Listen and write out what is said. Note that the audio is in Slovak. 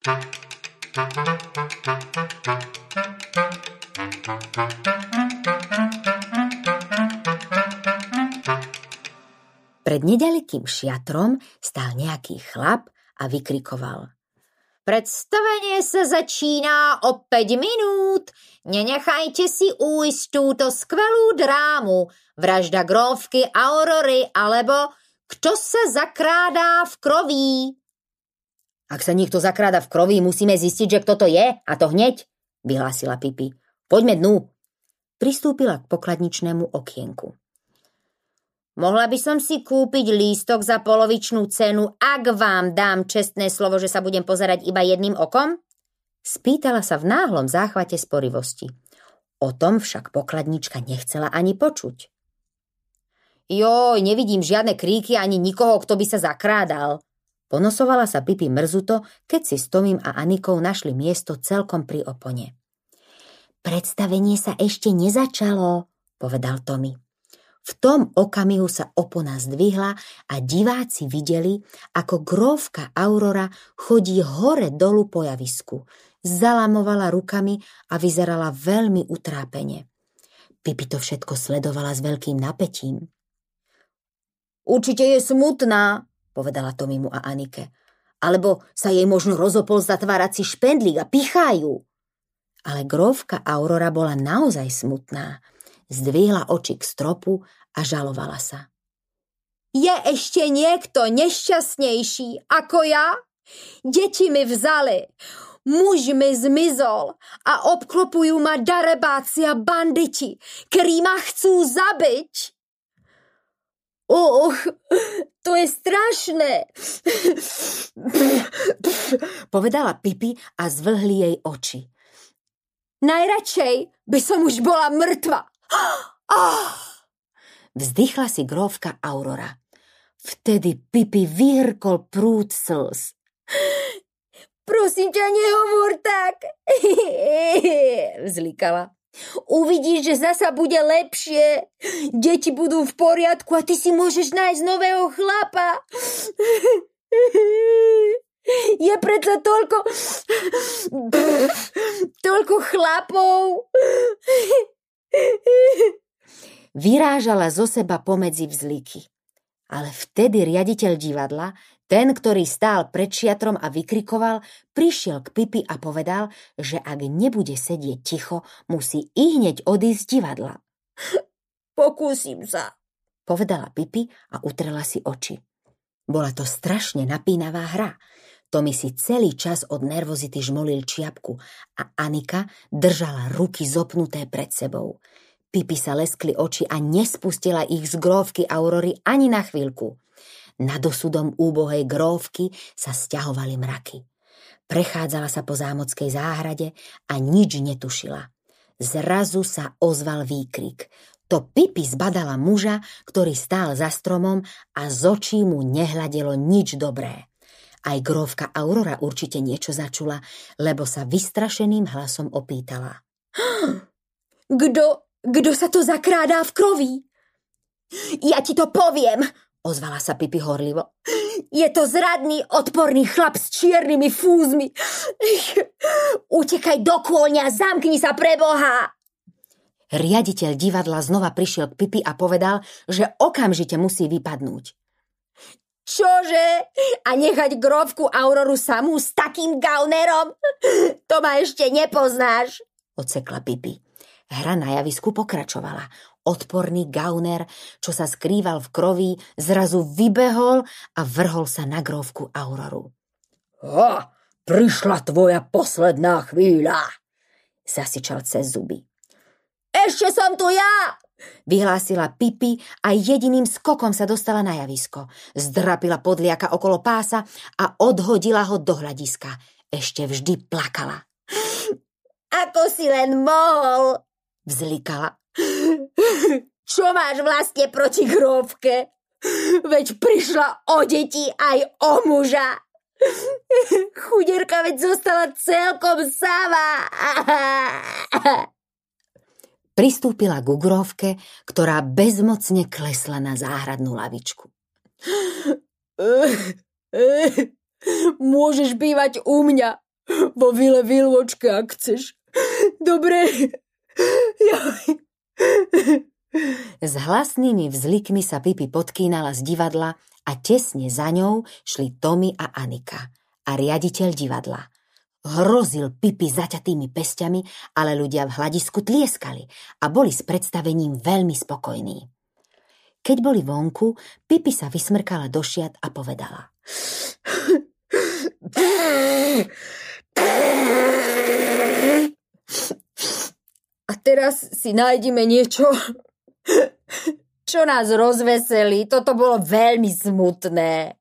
Pred nedalekým šiatrom stál nejaký chlap a vykrikoval. Predstavenie sa začíná o 5 minút. Nenechajte si újsť túto skvelú drámu. Vražda gróvky Aurory alebo kto sa zakrádá v kroví. Ak sa niekto zakráda v kroví, musíme zistiť, že kto to je, a to hneď, vyhlásila Pipi. Poďme dnu. Pristúpila k pokladničnému okienku. Mohla by som si kúpiť lístok za polovičnú cenu, ak vám dám čestné slovo, že sa budem pozerať iba jedným okom? Spýtala sa v náhlom záchvate sporivosti. O tom však pokladnička nechcela ani počuť. Joj, nevidím žiadne kríky ani nikoho, kto by sa zakrádal. Ponosovala sa Pipi mrzuto, keď si s Tomím a Anikou našli miesto celkom pri opone. Predstavenie sa ešte nezačalo, povedal Tomi. V tom okamihu sa opona zdvihla a diváci videli, ako grófka Aurora chodí hore dolu po javisku. Zalamovala rukami a vyzerala veľmi utrápene. Pipi to všetko sledovala s veľkým napätím. Určite je smutná, povedala Tomimu a Anike. Alebo sa jej možno rozopol zatvárací špendlík a pichajú. Ale grófka Aurora bola naozaj smutná zdvihla oči k stropu a žalovala sa. Je ešte niekto nešťastnejší ako ja? Deti mi vzali, muž mi zmizol a obklopujú ma darebáci a banditi, ktorí ma chcú zabiť. Uch, to je strašné, povedala Pipi a zvlhli jej oči. Najradšej by som už bola mŕtva. Oh! Vzdychla si grófka Aurora. Vtedy Pipi vyhrkol prúd slz. Prosím ťa, nehovor tak, vzlikala. Uvidíš, že zasa bude lepšie. Deti budú v poriadku a ty si môžeš nájsť nového chlapa. Je predsa toľko... toľko chlapov. Vyrážala zo seba pomedzi vzliky. Ale vtedy riaditeľ divadla, ten, ktorý stál pred šiatrom a vykrikoval, prišiel k Pipi a povedal, že ak nebude sedieť ticho, musí i hneď odísť z divadla. Pokúsim sa, povedala Pipi a utrela si oči. Bola to strašne napínavá hra. Tomi si celý čas od nervozity žmolil čiapku a Anika držala ruky zopnuté pred sebou. Pipi sa leskli oči a nespustila ich z gróvky Aurory ani na chvíľku. Nad osudom úbohej gróvky sa stiahovali mraky. Prechádzala sa po zámockej záhrade a nič netušila. Zrazu sa ozval výkrik. To Pipi zbadala muža, ktorý stál za stromom a z očí mu nehľadelo nič dobré. Aj grófka Aurora určite niečo začula, lebo sa vystrašeným hlasom opýtala. Kto, kto sa to zakrádá v kroví? Ja ti to poviem, ozvala sa Pipi horlivo. Je to zradný, odporný chlap s čiernymi fúzmi. Utekaj do kôňa, zamkni sa pre Boha. Riaditeľ divadla znova prišiel k Pipi a povedal, že okamžite musí vypadnúť. Čože? A nechať grovku Auroru samú s takým gaunerom? To ma ešte nepoznáš, odsekla Pipi. Hra na javisku pokračovala. Odporný gauner, čo sa skrýval v kroví, zrazu vybehol a vrhol sa na grovku Auroru. Ha, prišla tvoja posledná chvíľa, zasičal cez zuby. Ešte som tu ja, Vyhlásila Pipi a jediným skokom sa dostala na javisko. Zdrapila podliaka okolo pása a odhodila ho do hľadiska. Ešte vždy plakala. Ako si len mohol, vzlikala. Čo máš vlastne proti gróvke? Veď prišla o deti aj o muža. Chuderka veď zostala celkom sama. Pristúpila k ugrovke, ktorá bezmocne klesla na záhradnú lavičku. Môžeš bývať u mňa, vo vile Vilvočka, ak chceš. Dobre. S hlasnými vzlikmi sa Pipi podkýnala z divadla a tesne za ňou šli Tommy a Anika a riaditeľ divadla. Hrozil Pipi zaťatými pestiami, ale ľudia v hľadisku tlieskali a boli s predstavením veľmi spokojní. Keď boli vonku, Pipi sa vysmrkala do šiat a povedala. A teraz si nájdeme niečo, čo nás rozveselí. Toto bolo veľmi smutné.